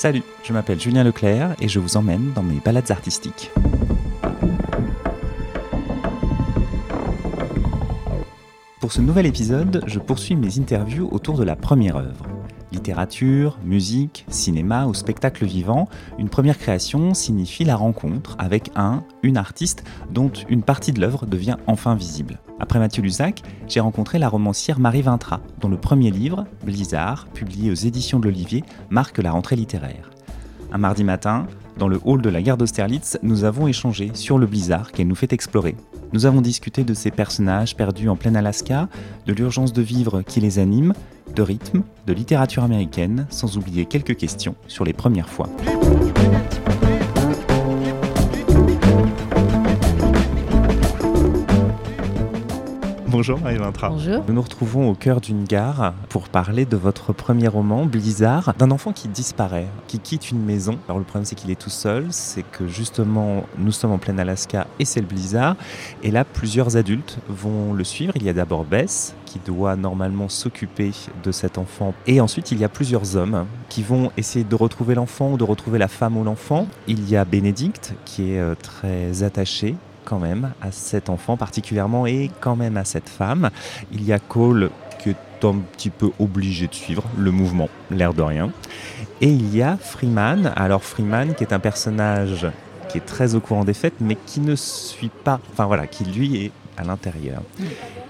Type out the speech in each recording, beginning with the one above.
Salut, je m'appelle Julien Leclerc et je vous emmène dans mes balades artistiques. Pour ce nouvel épisode, je poursuis mes interviews autour de la première œuvre. Littérature, musique, cinéma ou spectacle vivant, une première création signifie la rencontre avec un, une artiste dont une partie de l'œuvre devient enfin visible. Après Mathieu Lusac, j'ai rencontré la romancière Marie Vintra, dont le premier livre, Blizzard, publié aux éditions de l'Olivier, marque la rentrée littéraire. Un mardi matin, dans le hall de la gare d'Austerlitz, nous avons échangé sur le blizzard qu'elle nous fait explorer. Nous avons discuté de ces personnages perdus en plein Alaska, de l'urgence de vivre qui les anime, de rythme, de littérature américaine, sans oublier quelques questions sur les premières fois. Bonjour Marie Vintra. Bonjour. Nous nous retrouvons au cœur d'une gare pour parler de votre premier roman, Blizzard, d'un enfant qui disparaît, qui quitte une maison. Alors le problème c'est qu'il est tout seul, c'est que justement nous sommes en plein Alaska et c'est le blizzard. Et là plusieurs adultes vont le suivre. Il y a d'abord Bess qui doit normalement s'occuper de cet enfant. Et ensuite il y a plusieurs hommes qui vont essayer de retrouver l'enfant ou de retrouver la femme ou l'enfant. Il y a Bénédicte qui est euh, très attaché quand même à cet enfant particulièrement et quand même à cette femme. Il y a Cole qui est un petit peu obligé de suivre le mouvement, l'air de rien. Et il y a Freeman. Alors Freeman qui est un personnage qui est très au courant des fêtes mais qui ne suit pas, enfin voilà, qui lui est à l'intérieur.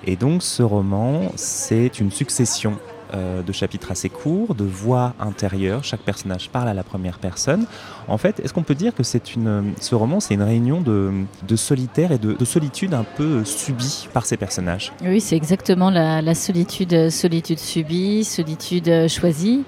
Et donc ce roman, c'est une succession euh, de chapitres assez courts, de voix intérieures. Chaque personnage parle à la première personne. En fait, est-ce qu'on peut dire que c'est une, ce roman, c'est une réunion de, de et de, de, solitude un peu subie par ces personnages? Oui, c'est exactement la, la, solitude, solitude subie, solitude choisie.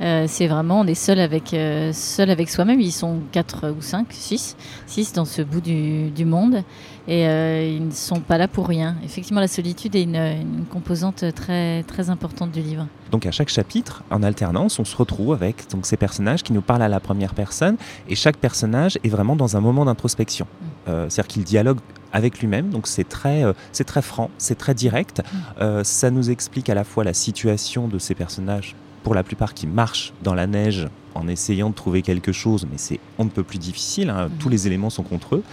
Euh, c'est vraiment, on est seul avec, euh, seul avec soi-même. Ils sont 4 ou 5, 6, 6 dans ce bout du, du monde. Et euh, ils ne sont pas là pour rien. Effectivement, la solitude est une, une, composante très, très importante du livre. Donc à chaque chapitre, en alternance, on se retrouve avec donc, ces personnages qui nous parlent à la première personne. Et chaque personnage est vraiment dans un moment d'introspection. Euh, C'est-à-dire qu'il dialogue avec lui-même, donc c'est très, euh, c'est très franc, c'est très direct. Mmh. ça nous explique à la fois la situation de ces personnages pour la plupart qui marchent dans la neige en essayant de trouver quelque chose, mais c'est on ne peut plus difficile, hein, mmh. tous les éléments sont contre eux.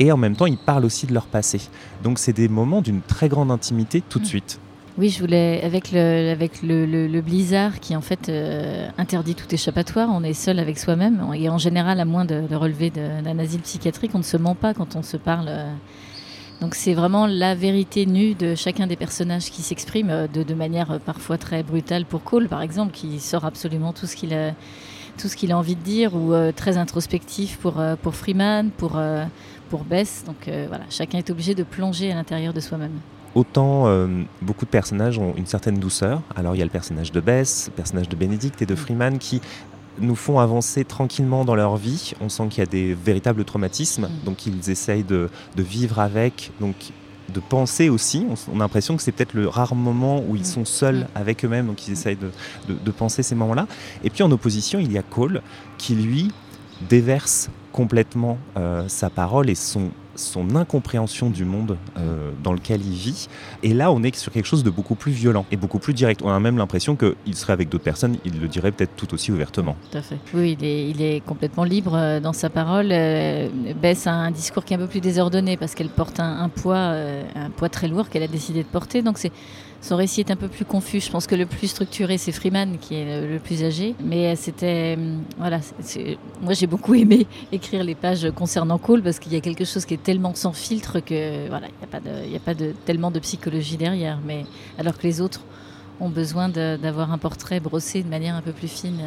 Et en même temps, ils parlent aussi de leur passé. Donc c'est des moments d'une très grande intimité tout de suite. Oui, je voulais, avec le, avec le, le, le blizzard qui en fait euh, interdit tout échappatoire, on est seul avec soi-même. Et en général, à moins de, de relever d'un asile psychiatrique, on ne se ment pas quand on se parle. Euh, donc c'est vraiment la vérité nue de chacun des personnages qui s'exprime de, de, manière parfois très brutale pour Cole, par exemple, qui sort absolument tout ce qu'il a, tout ce qu'il a envie de dire, ou euh, très introspectif pour, euh, pour Freeman, pour, euh, pour Bess. Donc euh, voilà, chacun est obligé de plonger à l'intérieur de soi-même. Autant euh, beaucoup de personnages ont une certaine douceur. Alors il y a le personnage de Bess, le personnage de Bénédicte et de Freeman qui nous font avancer tranquillement dans leur vie. On sent qu'il y a des véritables traumatismes, mmh. donc ils essayent de, de, vivre avec, donc de penser aussi. On, on a l'impression que c'est peut-être le rare moment où ils sont seuls avec eux-mêmes, donc ils essayent de, de, de penser ces moments-là. Et puis en opposition, il y a Cole qui lui déverse complètement euh, sa parole et son, son incompréhension du monde euh, dans lequel il vit. Et là, on est sur quelque chose de beaucoup plus violent et beaucoup plus direct. On a même l'impression qu'il serait avec d'autres personnes, il le dirait peut-être tout aussi ouvertement. Tout à fait. Oui, il est, il est complètement libre euh, dans sa parole. Euh, a un discours qui est un peu plus désordonné parce qu'elle porte un, un poids, euh, un poids très lourd qu'elle a décidé de porter. Donc c'est son récit est un peu plus confus. Je pense que le plus structuré, c'est Freeman, qui est le, plus âgé. Mais c'était. Voilà. Moi, j'ai beaucoup aimé écrire les pages concernant Cole parce qu'il y a quelque chose qui est tellement sans filtre que. Voilà, il n'y a a pas de, tellement de psychologie derrière. Mais alors que les autres ont besoin d'avoir un portrait brossé de manière un peu plus fine.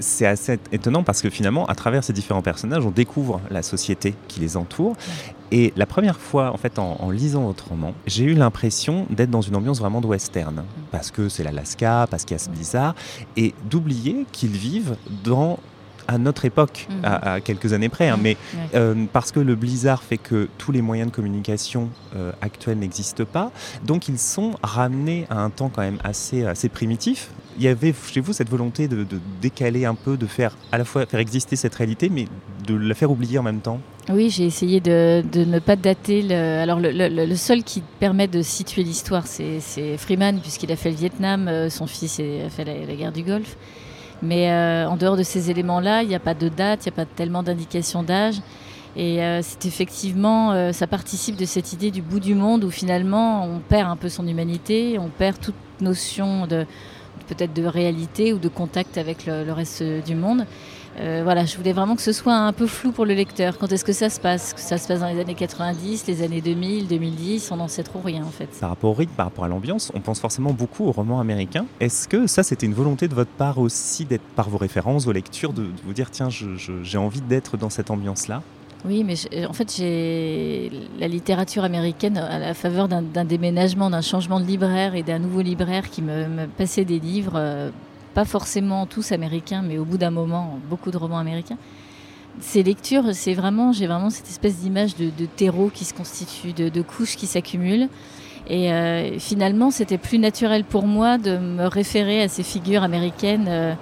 C'est assez étonnant parce que finalement, à travers ces différents personnages, on découvre la société qui les entoure. Et la première fois, en fait, en, en lisant votre roman, j'ai eu l'impression d'être dans une ambiance vraiment de western. Parce que c'est l'Alaska, parce qu'il y a ce blizzard. Et d'oublier qu'ils vivent dans à notre époque, mmh. à, à, quelques années près, hein, mais euh, parce que le blizzard fait que tous les moyens de communication euh, actuels n'existent pas, donc ils sont ramenés à un temps quand même assez, assez primitif. Il y avait chez vous cette volonté de, décaler un peu, de faire à la fois faire exister cette réalité, mais de la faire oublier en même temps? Oui, j'ai essayé de, ne pas dater. Alors, le, le, seul qui permet de situer l'histoire, c'est Freeman, puisqu'il a fait le Vietnam, euh, son fils a fait la, guerre du Golfe. Mais en dehors de ces éléments-là, il n'y a pas de date, il n'y a pas tellement d'indications d'âge. Et c'est effectivement, ça participe de cette idée du bout du monde où finalement on perd un peu son humanité, on perd toute notion de peut-être de réalité ou de contact avec le reste du monde. Euh, voilà, je voulais vraiment que ce soit un peu flou pour le lecteur. Quand est-ce que ça se passe? Que ça se passe dans les années 90, les années 2000, 2010, on n'en sait trop rien en fait. Par rapport au rythme, par rapport à l'ambiance, on pense forcément beaucoup au roman américain. Est-ce que ça, c'était une volonté de votre part aussi, d'être par vos références, vos lectures, de, vous dire tiens, j'ai envie d'être dans cette ambiance-là? Oui, mais en fait, j'ai la littérature américaine à la faveur d'un déménagement, d'un changement de libraire et d'un nouveau libraire qui me, passait des livres euh, pas forcément tous américains, mais au bout d'un moment, beaucoup de romans américains. Ces lectures, c'est vraiment, j'ai vraiment cette espèce d'image de, terreau qui se constitue, de, couches qui s'accumulent. Et euh, finalement, c'était plus naturel pour moi de me référer à ces figures américaines euh,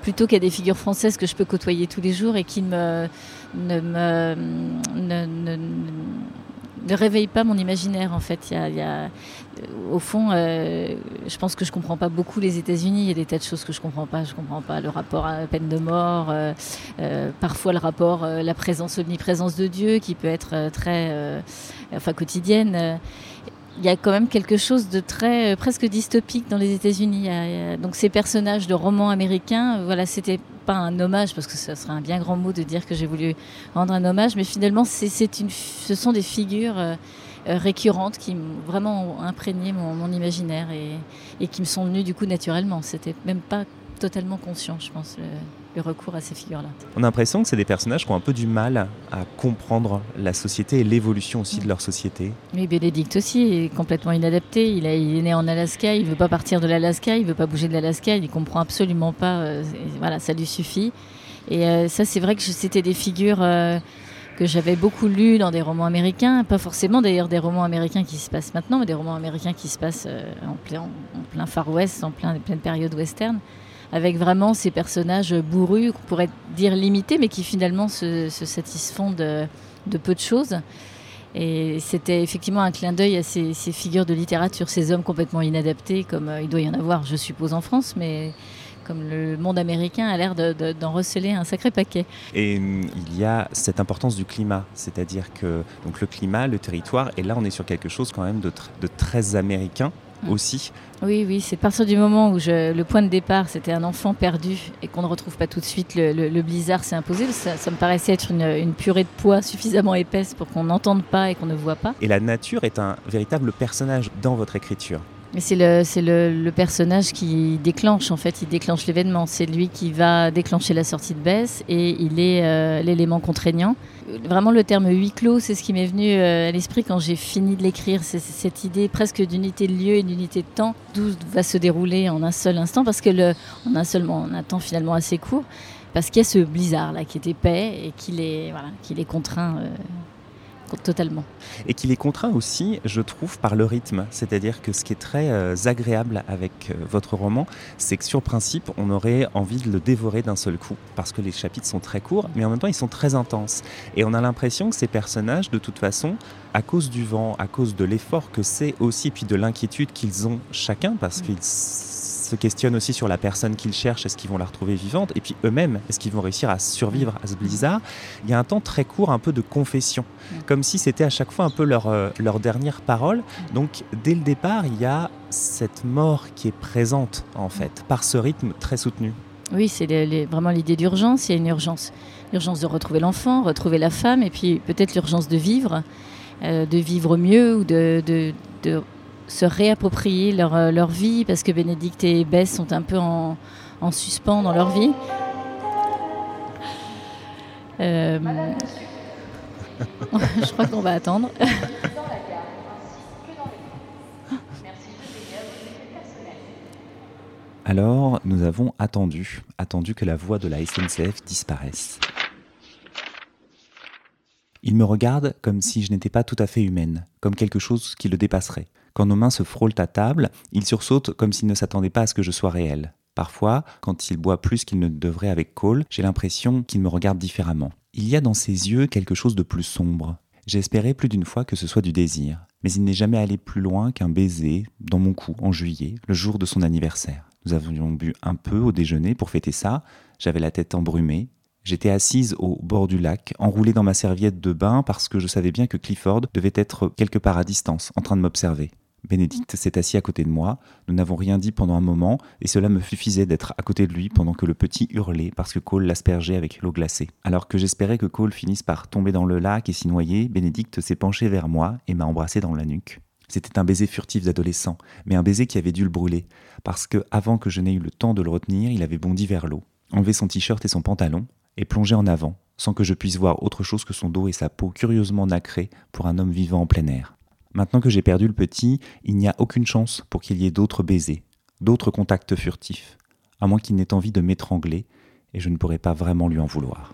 plutôt qu'à des figures françaises que je peux côtoyer tous les jours et qui me, ne ne, ne réveille pas mon imaginaire en fait. Il y a, au fond, euh, je pense que je comprends pas beaucoup les États-Unis. Il y a des tas de choses que je comprends pas. Je comprends pas le rapport à la peine de mort, euh, euh, parfois le rapport, la présence, omniprésence de Dieu qui peut être très, enfin quotidienne il y a quand même quelque chose de très presque dystopique dans les États-Unis. Donc ces personnages de romans américains, voilà, c'était pas un hommage parce que ça serait un bien grand mot de dire que j'ai voulu rendre un hommage, mais finalement c'est une, ce sont des figures euh, récurrentes qui vraiment imprégné mon, imaginaire et, qui me sont venues du coup naturellement. C'était même pas totalement conscient, je pense, recours à ces figures-là. On a l'impression que c'est des personnages qui ont un peu du mal à comprendre la société et l'évolution aussi de leur société. Oui, Bénédicte aussi est complètement inadapté. Il, est né en Alaska, il veut pas partir de l'Alaska, il veut pas bouger de l'Alaska, il comprend absolument pas. Euh, voilà, ça lui suffit. Et euh, ça, c'est vrai que c'était des figures que j'avais beaucoup lu dans des romans américains, pas forcément d'ailleurs des romans américains qui se passent maintenant, mais des romans américains qui se passent euh, en, plein, en plein Far West, en plein, pleine période western, avec vraiment ces personnages bourrus, qu'on pourrait dire limités, mais qui finalement se, satisfont de, peu de choses. Et c'était effectivement un clin d'œil à ces, figures de littérature, ces hommes complètement inadaptés, comme euh, il doit y en avoir, je suppose, en France, mais comme le monde américain a l'air d'en receler un sacré paquet. Et hum, il y a cette importance du climat, c'est-à-dire que donc le climat, le territoire, et là on est sur quelque chose quand même de, très américain. Aussi. Oui, oui, c'est à partir du moment où je, le point de départ, c'était un enfant perdu et qu'on ne retrouve pas tout de suite, le, blizzard s'est imposé. Ça, ça, me paraissait être une, une, purée de poids suffisamment épaisse pour qu'on n'entende pas et qu'on ne voit pas. Et la nature est un véritable personnage dans votre écriture. C'est le, le, personnage qui déclenche, en fait, il déclenche l'événement. C'est lui qui va déclencher la sortie de baisse et il est euh, l'élément contraignant. Vraiment, le terme huis clos, c'est ce qui m'est venu euh, à l'esprit quand j'ai fini de l'écrire. C'est cette idée presque d'unité de lieu et d'unité de temps, d'où va se dérouler en un seul instant, parce que le, en un seul, en un temps finalement assez court, parce qu'il y a ce blizzard là qui est épais et qu'il est, voilà, contraint. Euh, totalement. Et qu'il est contraint aussi, je trouve, par le rythme. C'est-à-dire que ce qui est très euh, agréable avec euh, votre roman, c'est que sur principe, on aurait envie de le dévorer d'un seul coup, parce que les chapitres sont très courts, mais en même temps, ils sont très intenses. Et on a l'impression que ces personnages, de toute façon, à cause du vent, à cause de l'effort que c'est aussi, puis de l'inquiétude qu'ils ont chacun, parce mm. qu'ils se questionnent aussi sur la personne qu'ils cherchent, est-ce qu'ils vont la retrouver vivante, et puis eux-mêmes, est-ce qu'ils vont réussir à survivre à ce blizzard? Il y a un temps très court, un peu de confession, comme si c'était à chaque fois un peu leur, euh, leur dernière parole. Donc dès le départ, il y a cette mort qui est présente, en fait, par ce rythme très soutenu. Oui, c'est vraiment l'idée d'urgence. Il y a une urgence. L'urgence de retrouver l'enfant, retrouver la femme, et puis peut-être l'urgence de vivre, euh, de vivre mieux ou de, de, de se réapproprier leur, euh, leur, vie parce que Bénédicte et Bess sont un peu en, en suspens dans leur vie. Euh, je crois qu'on va attendre. Alors, nous avons attendu, attendu que la voix de la SNCF disparaisse. Il me regarde comme si je n'étais pas tout à fait humaine, comme quelque chose qui le dépasserait. Quand nos mains se frôlent à table, il sursaute comme s'il ne s'attendait pas à ce que je sois réel. Parfois, quand il boit plus qu'il ne devrait avec Cole, j'ai l'impression qu'il me regarde différemment. Il y a dans ses yeux quelque chose de plus sombre. Espéré plus d'une fois que ce soit du désir, mais il n'est jamais allé plus loin qu'un baiser dans mon cou en juillet, le jour de son anniversaire. Nous avions bu un peu au déjeuner pour fêter ça. J'avais la tête embrumée. J'étais assise au bord du lac, enroulée dans ma serviette de bain parce que je savais bien que Clifford devait être quelque part à distance, en train de m'observer. Bénédicte s'est assis à côté de moi. Nous n'avons rien dit pendant un moment et cela me suffisait d'être à côté de lui pendant que le petit hurlait parce que Cole l'aspergeait avec l'eau glacée. Alors que j'espérais que Cole finisse par tomber dans le lac et s'y noyer, Bénédicte s'est penchée vers moi et m'a embrassé dans la nuque. C'était un baiser furtif d'adolescent, mais un baiser qui avait dû le brûler, parce que, avant que je n'aie eu le temps de le retenir, il avait bondi vers l'eau, enlevé son t-shirt et son pantalon, et plongé en avant, sans que je puisse voir autre chose que son dos et sa peau curieusement nacrée pour un homme vivant en plein air. Maintenant que j'ai perdu le petit, il n'y a aucune chance pour qu'il y ait d'autres baisers, d'autres contacts furtifs, à moins qu'il n'ait envie de m'étrangler, et je ne pourrais pas vraiment lui en vouloir.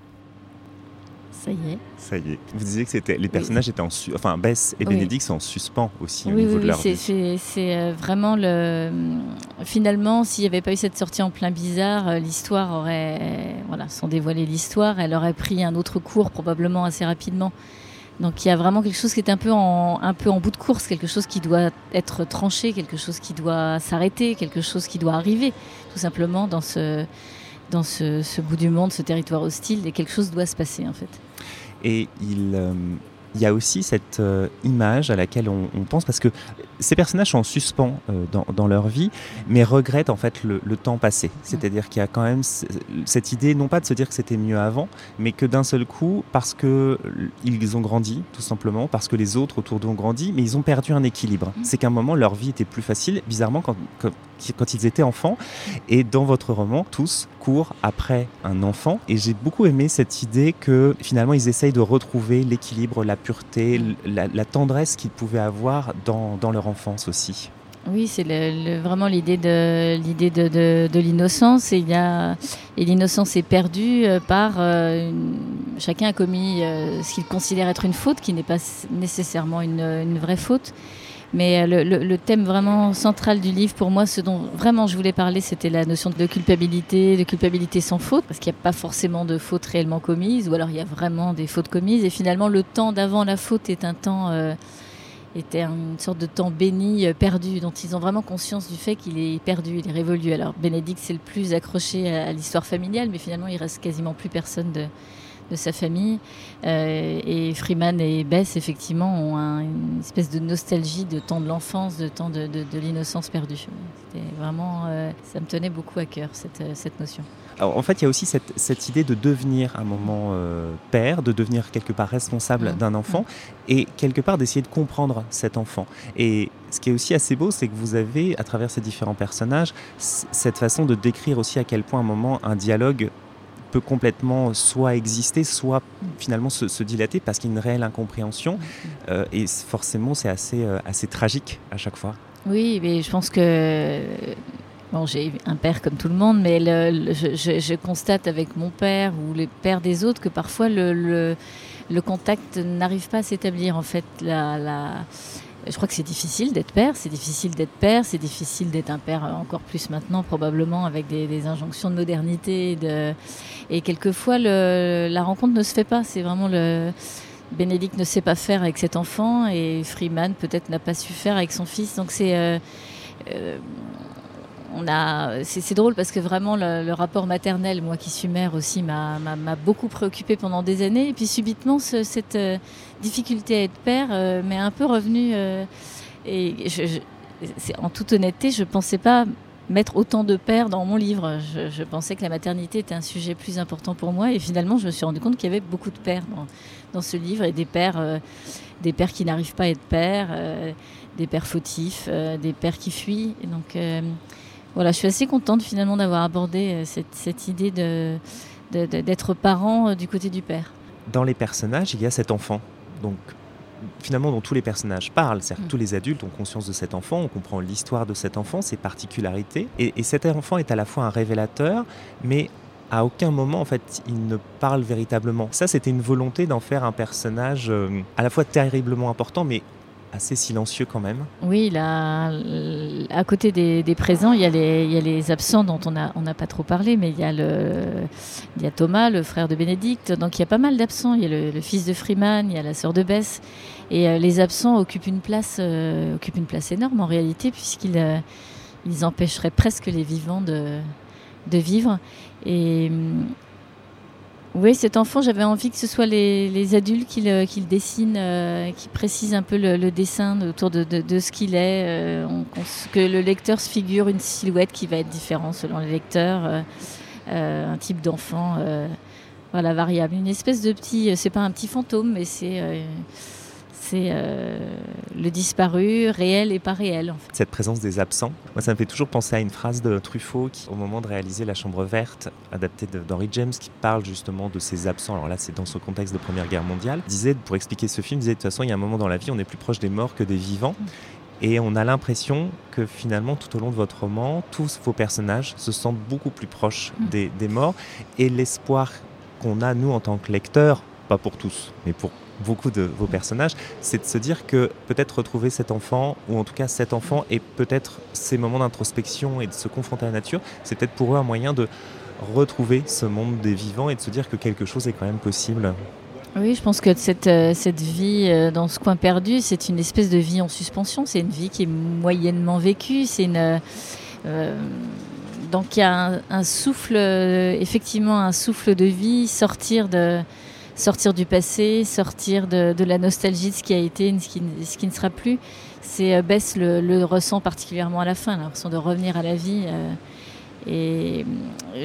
Ça y est. Ça y est. Vous disiez que c'était les personnages étaient en enfin Bess et Bénédicte sont en suspens aussi au niveau de leur c'est, c'est, c'est euh, vraiment le finalement s'il n'y avait pas eu cette sortie en plein bizarre, euh, l'histoire aurait voilà, sans dévoiler l'histoire, elle aurait pris un autre cours probablement assez rapidement. Donc il y a vraiment quelque chose qui est un peu en un peu en bout de course, quelque chose qui doit être tranché, quelque chose qui doit s'arrêter, quelque chose qui doit arriver tout simplement dans ce dans ce, bout du monde, ce territoire hostile, et quelque chose doit se passer en fait. Et il, euh, y a aussi cette euh, image à laquelle on, pense, parce que ces personnages sont en suspens euh, dans, leur vie, mais regrettent en fait le, temps passé. C'est-à-dire qu'il y a quand même cette idée, non pas de se dire que c'était mieux avant, mais que d'un seul coup, parce qu'ils ont grandi, tout simplement, parce que les autres autour d'eux ont grandi, mais ils ont perdu un équilibre. C'est qu'à un moment, leur vie était plus facile, bizarrement, quand, quand ils étaient enfants. Et dans votre roman, tous courent après un enfant. Et j'ai beaucoup aimé cette idée que finalement, ils essayent de retrouver l'équilibre, la pureté, la, tendresse qu'ils pouvaient avoir dans, dans, leur enfance aussi. Oui, c'est vraiment l'idée de l'idée de, l'innocence. Et, l'innocence est perdue euh, par euh, chacun a commis euh, ce qu'il considère être une faute, qui n'est pas nécessairement une, une vraie faute. Mais le, le, thème vraiment central du livre, pour moi, ce dont vraiment je voulais parler, c'était la notion de culpabilité, de culpabilité sans faute, parce qu'il n'y a pas forcément de faute réellement commise, ou alors il y a vraiment des fautes commises. Et finalement, le temps d'avant la faute est un temps, euh, était une sorte de temps béni, euh, perdu, dont ils ont vraiment conscience du fait qu'il est perdu, il est révolu. Alors Bénédicte, c'est le plus accroché à l'histoire familiale, mais finalement, il reste quasiment plus personne de de sa famille. Euh, et Freeman et Bess, effectivement, ont une espèce de nostalgie de temps de l'enfance, de temps de, l'innocence perdue. C'était vraiment, euh, ça me tenait beaucoup à cœur, cette, cette notion. Alors, en fait, il y a aussi cette, cette idée de devenir un moment père, de devenir quelque part responsable mmh. d'un enfant mmh. et quelque part d'essayer de comprendre cet enfant. Et ce qui est aussi assez beau, c'est que vous avez, à travers ces différents personnages, cette façon de décrire aussi à quel point un moment un dialogue peut complètement soit exister, soit finalement se, dilater parce qu'il y a une réelle incompréhension. Euh, et forcément, c'est assez, euh, assez tragique à chaque fois. Oui, mais je pense que Bon, j'ai un père comme tout le monde, mais je, constate avec mon père ou les pères des autres que parfois le, contact n'arrive pas à s'établir. En fait, je crois que c'est difficile d'être père, c'est difficile d'être père, c'est difficile d'être un père encore plus maintenant, probablement avec des, injonctions de modernité. De... Et quelquefois, la rencontre ne se fait pas. C'est vraiment le. Bénédicte ne sait pas faire avec cet enfant et Freeman peut-être n'a pas su faire avec son fils. Donc c'est. Euh, euh, c'est drôle parce que vraiment le, rapport maternel, moi qui suis mère aussi, m'a beaucoup préoccupée pendant des années. Et puis subitement, cette euh, difficulté à être père euh, m'est un peu revenue. Euh, et en toute honnêteté, je ne pensais pas mettre autant de pères dans mon livre. Je, pensais que la maternité était un sujet plus important pour moi. Et finalement, je me suis rendu compte qu'il y avait beaucoup de pères dans, ce livre et des pères, des pères qui n'arrivent pas à être pères, des pères fautifs, des pères qui fuient. Donc voilà, je suis assez contente finalement d'avoir abordé euh, cette, idée de, d'être parent euh, du côté du père. Dans les personnages, il y a cet enfant. Donc finalement dont tous les personnages parlent. cest mm. tous les adultes ont conscience de cet enfant, on comprend l'histoire de cet enfant, ses particularités. Et, et, cet enfant est à la fois un révélateur, mais à aucun moment, en fait, il ne parle véritablement. Ça, c'était une volonté d'en faire un personnage euh, à la fois terriblement important, mais assez silencieux quand même. Oui, là, à côté des, présents, il y, a les, absents dont on n'a pas trop parlé, mais il y, a le, Thomas, le frère de Bénédicte, donc il y a pas mal d'absents. Il y a le, fils de Freeman, il y a la sœur de Bess, et euh, les absents occupent une place, euh, occupent une place énorme en réalité, puisqu'ils euh, empêcheraient presque les vivants de, de vivre. Et oui, cet enfant, j'avais envie que ce soit les, adultes qui le, dessinent, euh, qui précisent un peu le, dessin autour de, ce qu'il est, euh, que le lecteur se figure une silhouette qui va être différente selon le lecteur, euh, un type d'enfant, voilà, variable. Une espèce de petit, c'est pas un petit fantôme, mais c'est c'est euh, le disparu, réel et pas réel. Cette présence des absents, moi ça me fait toujours penser à une phrase de Truffaut qui, au moment de réaliser La Chambre verte, adaptée d'Henry James, qui parle justement de ces absents. Alors là, c'est dans ce contexte de Première Guerre mondiale. Disait, pour expliquer ce film, disait de toute façon, il y a un moment dans la vie, on est plus proche des morts que des vivants. Mm. Et on a l'impression que finalement, tout au long de votre roman, tous vos personnages se sentent beaucoup plus proches mm. des, des morts. Et l'espoir qu'on a, nous, en tant que lecteurs, pas pour tous, mais pour beaucoup de vos personnages, c'est de se dire que peut-être retrouver cet enfant, ou en tout cas cet enfant, et peut-être ces moments d'introspection et de se confronter à la nature, c'est peut-être pour eux un moyen de retrouver ce monde des vivants et de se dire que quelque chose est quand même possible. Oui, je pense que cette, euh, cette vie euh, dans ce coin perdu, c'est une espèce de vie en suspension. C'est une vie qui est moyennement vécue. C'est une. Euh, donc il y a un souffle, effectivement, un souffle de vie, sortir de, sortir du passé, sortir de, la nostalgie de ce qui a été, ce qui, ne sera plus. C'est euh, Bess le, ressent particulièrement à la fin, l'impression de revenir à la vie. Euh, et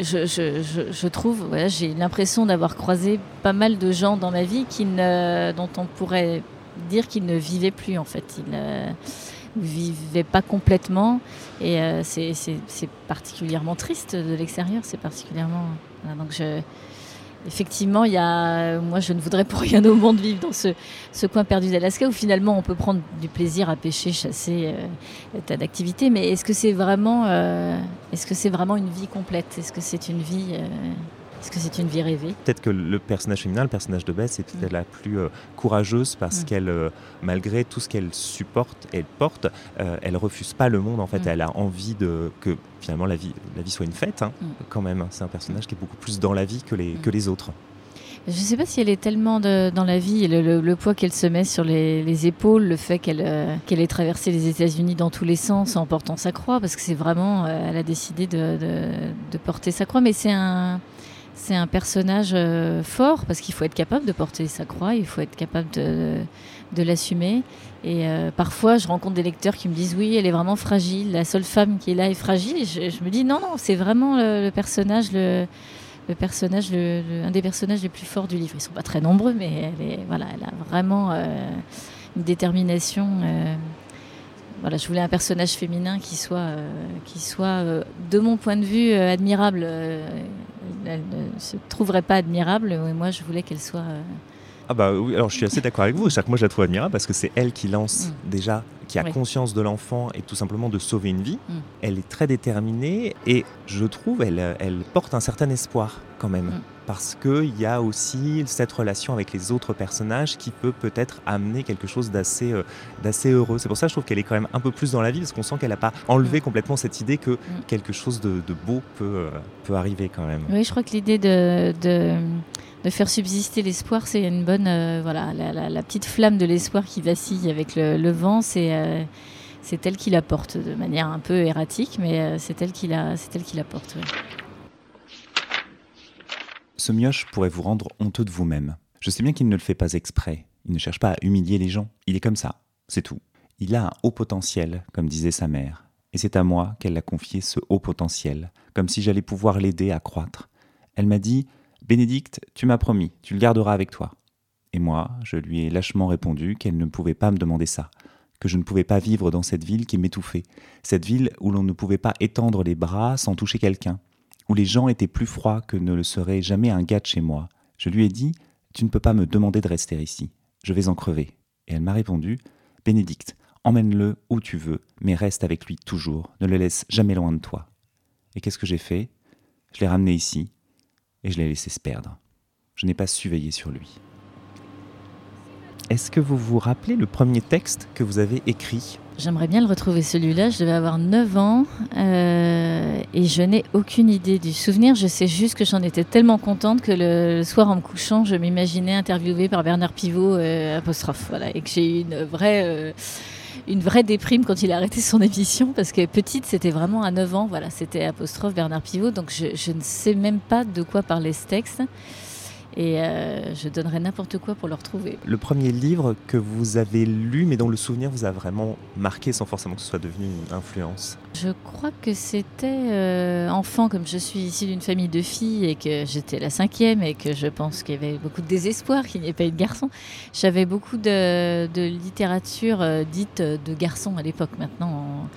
je, je, trouve, j'ai l'impression d'avoir croisé pas mal de gens dans ma vie qui dont on pourrait dire qu'ils ne vivaient plus en fait. Ils ne vivaient pas complètement. Et euh, c'est particulièrement triste de l'extérieur. C'est particulièrement. donc je effectivement, il y a, moi, je ne voudrais pour rien au monde vivre dans ce, coin perdu d'Alaska où finalement on peut prendre du plaisir à pêcher, chasser, euh, tas d'activités. Mais est-ce que c'est vraiment, euh, est-ce que c'est vraiment une vie complète? Est-ce que c'est une vie euh, est-ce que c'est une vie rêvée? Peut-être que le personnage féminin, le personnage de Bess, est peut-être mm. la plus euh, courageuse parce mm. qu'elle, euh, malgré tout ce qu'elle supporte et porte, euh, elle refuse pas le monde. En fait, mm. elle a envie de que finalement la vie, la vie soit une fête. Hein, quand même, c'est un personnage qui est beaucoup plus dans la vie que les, que les autres. Je ne sais pas si elle est tellement dans la vie, le, le, poids qu'elle se met sur les, épaules, le fait qu'elle qu'elle ait traversé les États-Unis dans tous les sens en portant sa croix, parce que c'est vraiment, elle a décidé de, de porter sa croix, mais c'est un, c'est un personnage euh, fort parce qu'il faut être capable de porter sa croix, il faut être capable de, l'assumer. Et euh, parfois, je rencontre des lecteurs qui me disent oui, elle est vraiment fragile, la seule femme qui est là est fragile. Et je, me dis non, non, c'est vraiment le, personnage, le, personnage, un des personnages les plus forts du livre. Ils sont pas très nombreux, mais elle voilà, elle a vraiment euh, une détermination voilà, je voulais un personnage féminin qui soit, qui soit de mon point de vue, admirable. Elle ne se trouverait pas admirable, mais moi je voulais qu'elle soit. Ah bah oui, alors je suis assez d'accord avec vous. C'est que moi je la trouve admirable parce que c'est elle qui lance mm. déjà, qui a conscience de l'enfant et tout simplement de sauver une vie. Mm. Elle est très déterminée et je trouve elle, elle porte un certain espoir quand même. Mm parce qu'il y a aussi cette relation avec les autres personnages qui peut peut-être amener quelque chose d'assez euh, d'assez heureux. C'est pour ça que je trouve qu'elle est quand même un peu plus dans la vie, parce qu'on sent qu'elle n'a pas enlevé mm. complètement cette idée que mm. quelque chose de, beau peut, euh, peut arriver quand même. Oui, je crois que l'idée de, de, faire subsister l'espoir, c'est une bonne... Euh, voilà, la, petite flamme de l'espoir qui vacille avec le, vent, c'est... c'est elle qui la porte de manière un peu erratique, mais c'est elle qui la, c'est elle qui la porte. Ce mioche pourrait vous rendre honteux de vous-même. Je sais bien qu'il ne le fait pas exprès. Il ne cherche pas à humilier les gens. Il est comme ça. C'est tout. Il a un haut potentiel, comme disait sa mère. Et c'est à moi qu'elle l'a confié ce haut potentiel, comme si j'allais pouvoir l'aider à croître. Elle m'a dit Bénédicte, tu m'as promis, tu le garderas avec toi. Et moi, je lui ai lâchement répondu qu'elle ne pouvait pas me demander ça, que je ne pouvais pas vivre dans cette ville qui m'étouffait, cette ville où l'on ne pouvait pas étendre les bras sans toucher quelqu'un, où les gens étaient plus froids que ne le serait jamais un gars de chez moi. Je lui ai dit Tu ne peux pas me demander de rester ici. Je vais en crever. Et elle m'a répondu Bénédicte, emmène-le où tu veux, mais reste avec lui toujours. Ne le laisse jamais loin de toi. Et qu'est-ce que j'ai fait? Je l'ai ramené ici et je l'ai laissé se perdre. Je n'ai pas su veiller sur lui. Est-ce que vous vous rappelez le premier texte que vous avez écrit J'aimerais bien le retrouver celui-là. Je devais avoir 9 ans euh, et je n'ai aucune idée du souvenir. Je sais juste que j'en étais tellement contente que le, soir en me couchant, je m'imaginais interviewée par Bernard Pivot, euh, voilà, et que j'ai eu une vraie, euh, une vraie déprime quand il a arrêté son émission parce que petite, c'était vraiment à 9 ans. Voilà, c'était Bernard Pivot. Donc je, je, ne sais même pas de quoi parler ce texte. Et euh, je donnerais n'importe quoi pour le retrouver. Le premier livre que vous avez lu, mais dont le souvenir vous a vraiment marqué sans forcément que ce soit devenu une influence Je crois que c'était euh, enfant, comme je suis issue d'une famille de filles et que j'étais la cinquième et que je pense qu'il y avait beaucoup de désespoir qu'il n'y ait pas eu de garçons. J'avais beaucoup de, de littérature euh, dite de garçons à l'époque. Maintenant,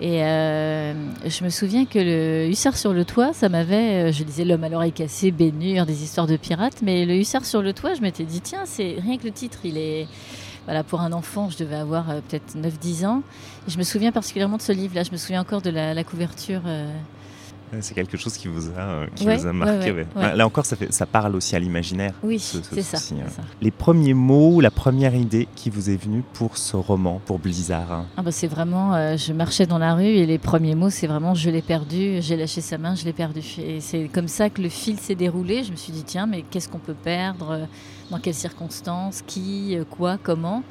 et euh, je me souviens que le hussard sur le toit, ça m'avait. Euh, je lisais L'homme à l'oreille cassée, Bénure, des histoires de pirates. Mais le hussard sur le toit, je m'étais dit, tiens, c'est rien que le titre, il est. Voilà, pour un enfant, je devais avoir euh, peut-être 9-10 ans. Et je me souviens particulièrement de ce livre-là. Je me souviens encore de la, couverture. C'est quelque chose qui vous a, euh, qui vous a marqué. Ouais, ouais, Là encore, ça, fait, ça parle aussi à l'imaginaire. Oui, c'est ça, ça, Les premiers mots, la première idée qui vous est venue pour ce roman, pour Blizzard hein ah bah C'est vraiment, euh, je marchais dans la rue et les premiers mots, c'est vraiment je l'ai perdu, j'ai lâché sa main, je l'ai perdu. Et c'est comme ça que le fil s'est déroulé. Je me suis dit, tiens, mais qu'est-ce qu'on peut perdre? Dans quelles circonstances? Qui? Quoi? Comment?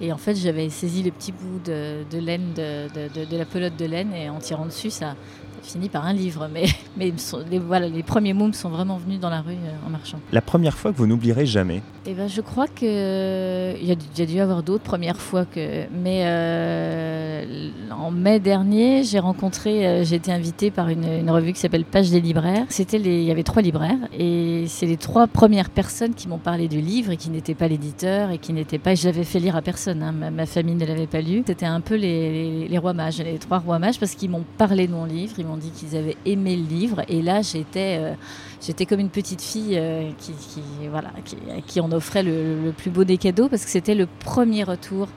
Et en fait, j'avais saisi le petit bout de, de laine, de, de, de, la pelote de laine, et en tirant dessus, ça, fini par un livre, mais, mais les, voilà, les premiers mots me sont vraiment venus dans la rue euh, en marchant. La première fois que vous n'oublierez jamais eh ben, Je crois qu'il y, a, y a dû y avoir d'autres premières fois, que, mais euh, en mai dernier, j'ai rencontré, euh, j'ai été invitée par une, une revue qui s'appelle Page des libraires. C'était il y avait trois libraires, et c'est les trois premières personnes qui m'ont parlé du livre et qui n'étaient pas l'éditeur et qui n'étaient pas. J'avais fait lire à personne, hein, ma, ma, famille ne l'avait pas lu. C'était un peu les, les, les rois mages, les trois rois mages, parce qu'ils m'ont parlé de mon livre, ils m'ont dit qu'ils avaient aimé le livre. Et là, j'étais, euh, j'étais comme une petite fille euh, qui, qui, voilà, qui, qui en offrait le, plus beau des cadeaux parce que c'était le premier retour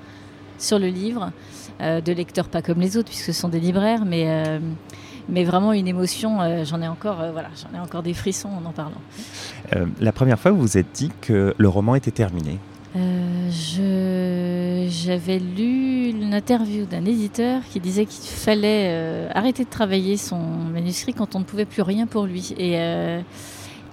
sur le livre euh, de lecteurs pas comme les autres, puisque ce sont des libraires, mais mais vraiment une émotion. J'en ai encore, voilà, j'en ai encore des frissons en en parlant. la première fois, vous vous êtes dit que le roman était terminé. Euh, j'avais lu une interview d'un éditeur qui disait qu'il fallait euh, arrêter de travailler son manuscrit quand on ne pouvait plus rien pour lui. Et euh,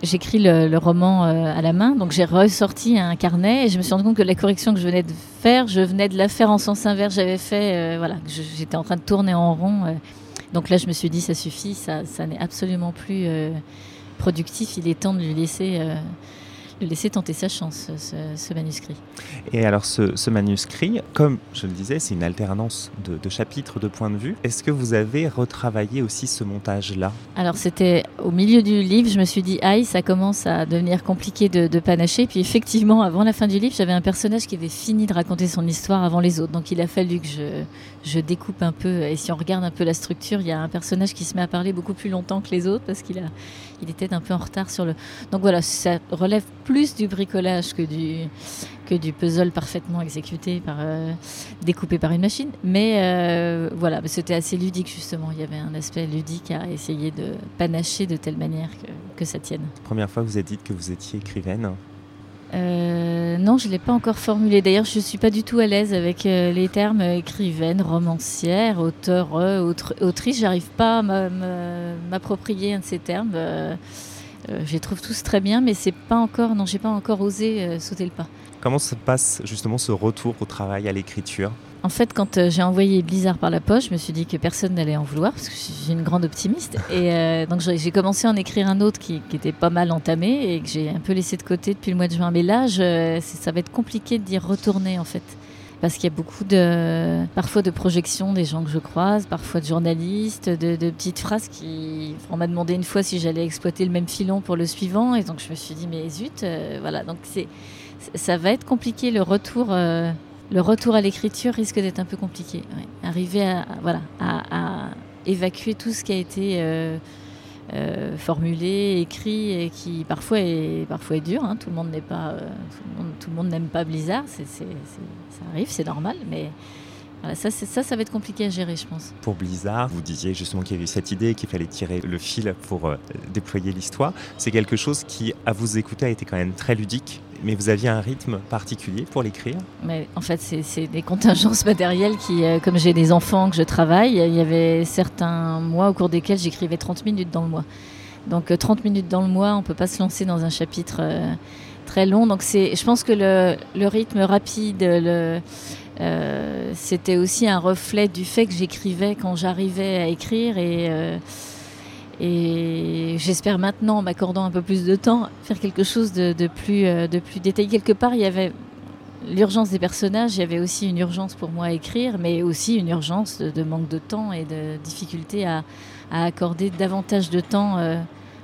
j'écris le, roman à la main, donc j'ai ressorti un carnet et je me suis rendu compte que la correction que je venais de faire, je venais de la faire en sens inverse. J'avais fait, voilà, j'étais en train de tourner en rond. donc là, je me suis dit, ça suffit, ça, ça n'est absolument plus productif. Il est temps de lui laisser laisser tenter sa chance, ce, ce manuscrit. Et alors ce, ce, manuscrit, comme je le disais, c'est une alternance de, de, chapitres, de points de vue. Est-ce que vous avez retravaillé aussi ce montage-là? Alors c'était au milieu du livre, je me suis dit, aïe, ça commence à devenir compliqué de, de panacher. Puis effectivement, avant la fin du livre, j'avais un personnage qui avait fini de raconter son histoire avant les autres. Donc il a fallu que je, je découpe un peu. Et si on regarde un peu la structure, il y a un personnage qui se met à parler beaucoup plus longtemps que les autres parce qu'il a, il était un peu en retard sur le. Donc voilà, ça relève plus du bricolage que du, que du puzzle parfaitement exécuté, par, euh, découpé par une machine. Mais euh, voilà, c'était assez ludique justement. Il y avait un aspect ludique à essayer de panacher de telle manière que, que ça tienne. Première fois vous avez dit que vous étiez écrivaine euh, non, je ne l'ai pas encore formulé. D'ailleurs, je ne suis pas du tout à l'aise avec euh, les termes écrivaine, romancière, auteur, euh, autrice. J'arrive pas à m'approprier un de ces termes. Euh, je les trouve tous très bien, mais c'est pas encore. Non, j'ai pas encore osé euh, sauter le pas. Comment se passe justement ce retour au travail, à l'écriture? En fait, quand euh, j'ai envoyé Blizzard par la poste, je me suis dit que personne n'allait en vouloir parce que j'ai une grande optimiste. Et euh, donc j'ai commencé à en écrire un autre qui, qui, était pas mal entamé et que j'ai un peu laissé de côté depuis le mois de juin. Mais là, je, ça va être compliqué de dire retourner en fait. Parce qu'il y a beaucoup de, parfois de projections des gens que je croise, parfois de journalistes, de, de petites phrases qui. On m'a demandé une fois si j'allais exploiter le même filon pour le suivant. Et donc je me suis dit, mais zut, euh, voilà. Donc c'est, ça va être compliqué le retour. Euh, le retour à l'écriture risque d'être un peu compliqué. Arriver à, voilà, à, évacuer tout ce qui a été euh, euh, formulé, écrit et qui parfois est, parfois est dur. Hein. Tout le monde n'est pas, euh, tout le monde n'aime pas Blizzard. Ça arrive, c'est normal, mais ça, ça, ça va être compliqué à gérer, je pense. Pour Blizzard, vous disiez justement qu'il y avait cette idée qu'il fallait tirer le fil pour déployer l'histoire. C'est quelque chose qui, à vous écouter, a été quand même très ludique mais vous aviez un rythme particulier pour l'écrire Mais en fait, c'est des contingences matérielles qui, euh, comme j'ai des enfants que je travaille, il y avait certains mois au cours desquels j'écrivais 30 minutes dans le mois. Donc 30 euh, minutes dans le mois, on ne peut pas se lancer dans un chapitre euh, très long. Donc je pense que le, rythme rapide, c'était aussi un reflet du fait que j'écrivais quand j'arrivais à écrire et, et j'espère maintenant, en m'accordant un peu plus de temps, faire quelque chose de, de plus, euh, de plus détaillé. Quelque part, il y avait l'urgence des personnages, il y avait aussi une urgence pour moi à écrire, mais aussi une urgence de, manque de temps et de difficulté à, accorder davantage de temps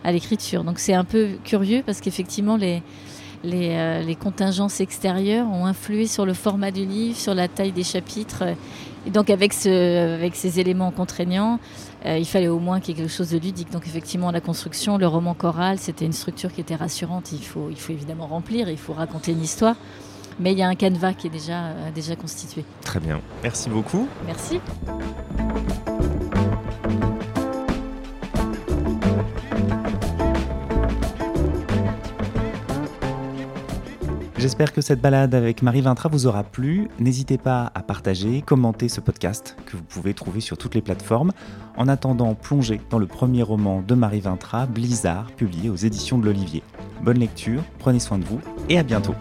à l'écriture. Donc c'est un peu curieux parce qu'effectivement, euh, les, contingences extérieures ont influé sur le format du livre, sur la taille des chapitres. Et donc avec, ce, avec ces éléments contraignants, euh, il fallait au moins qu'il y ait quelque chose de ludique. Donc effectivement, la construction, le roman choral, c'était une structure qui était rassurante. Il faut, il faut évidemment remplir, il faut raconter une histoire. Mais il y a un canevas qui est déjà, euh, déjà constitué. Très bien. Merci beaucoup. Merci. J'espère que cette balade avec Marie Vintra vous aura plu. N'hésitez pas à partager, commenter ce podcast que vous pouvez trouver sur toutes les plateformes. En attendant, plongez dans le premier roman de Marie Vintra, Blizzard, publié aux éditions de l'Olivier. Bonne lecture, prenez soin de vous et à bientôt.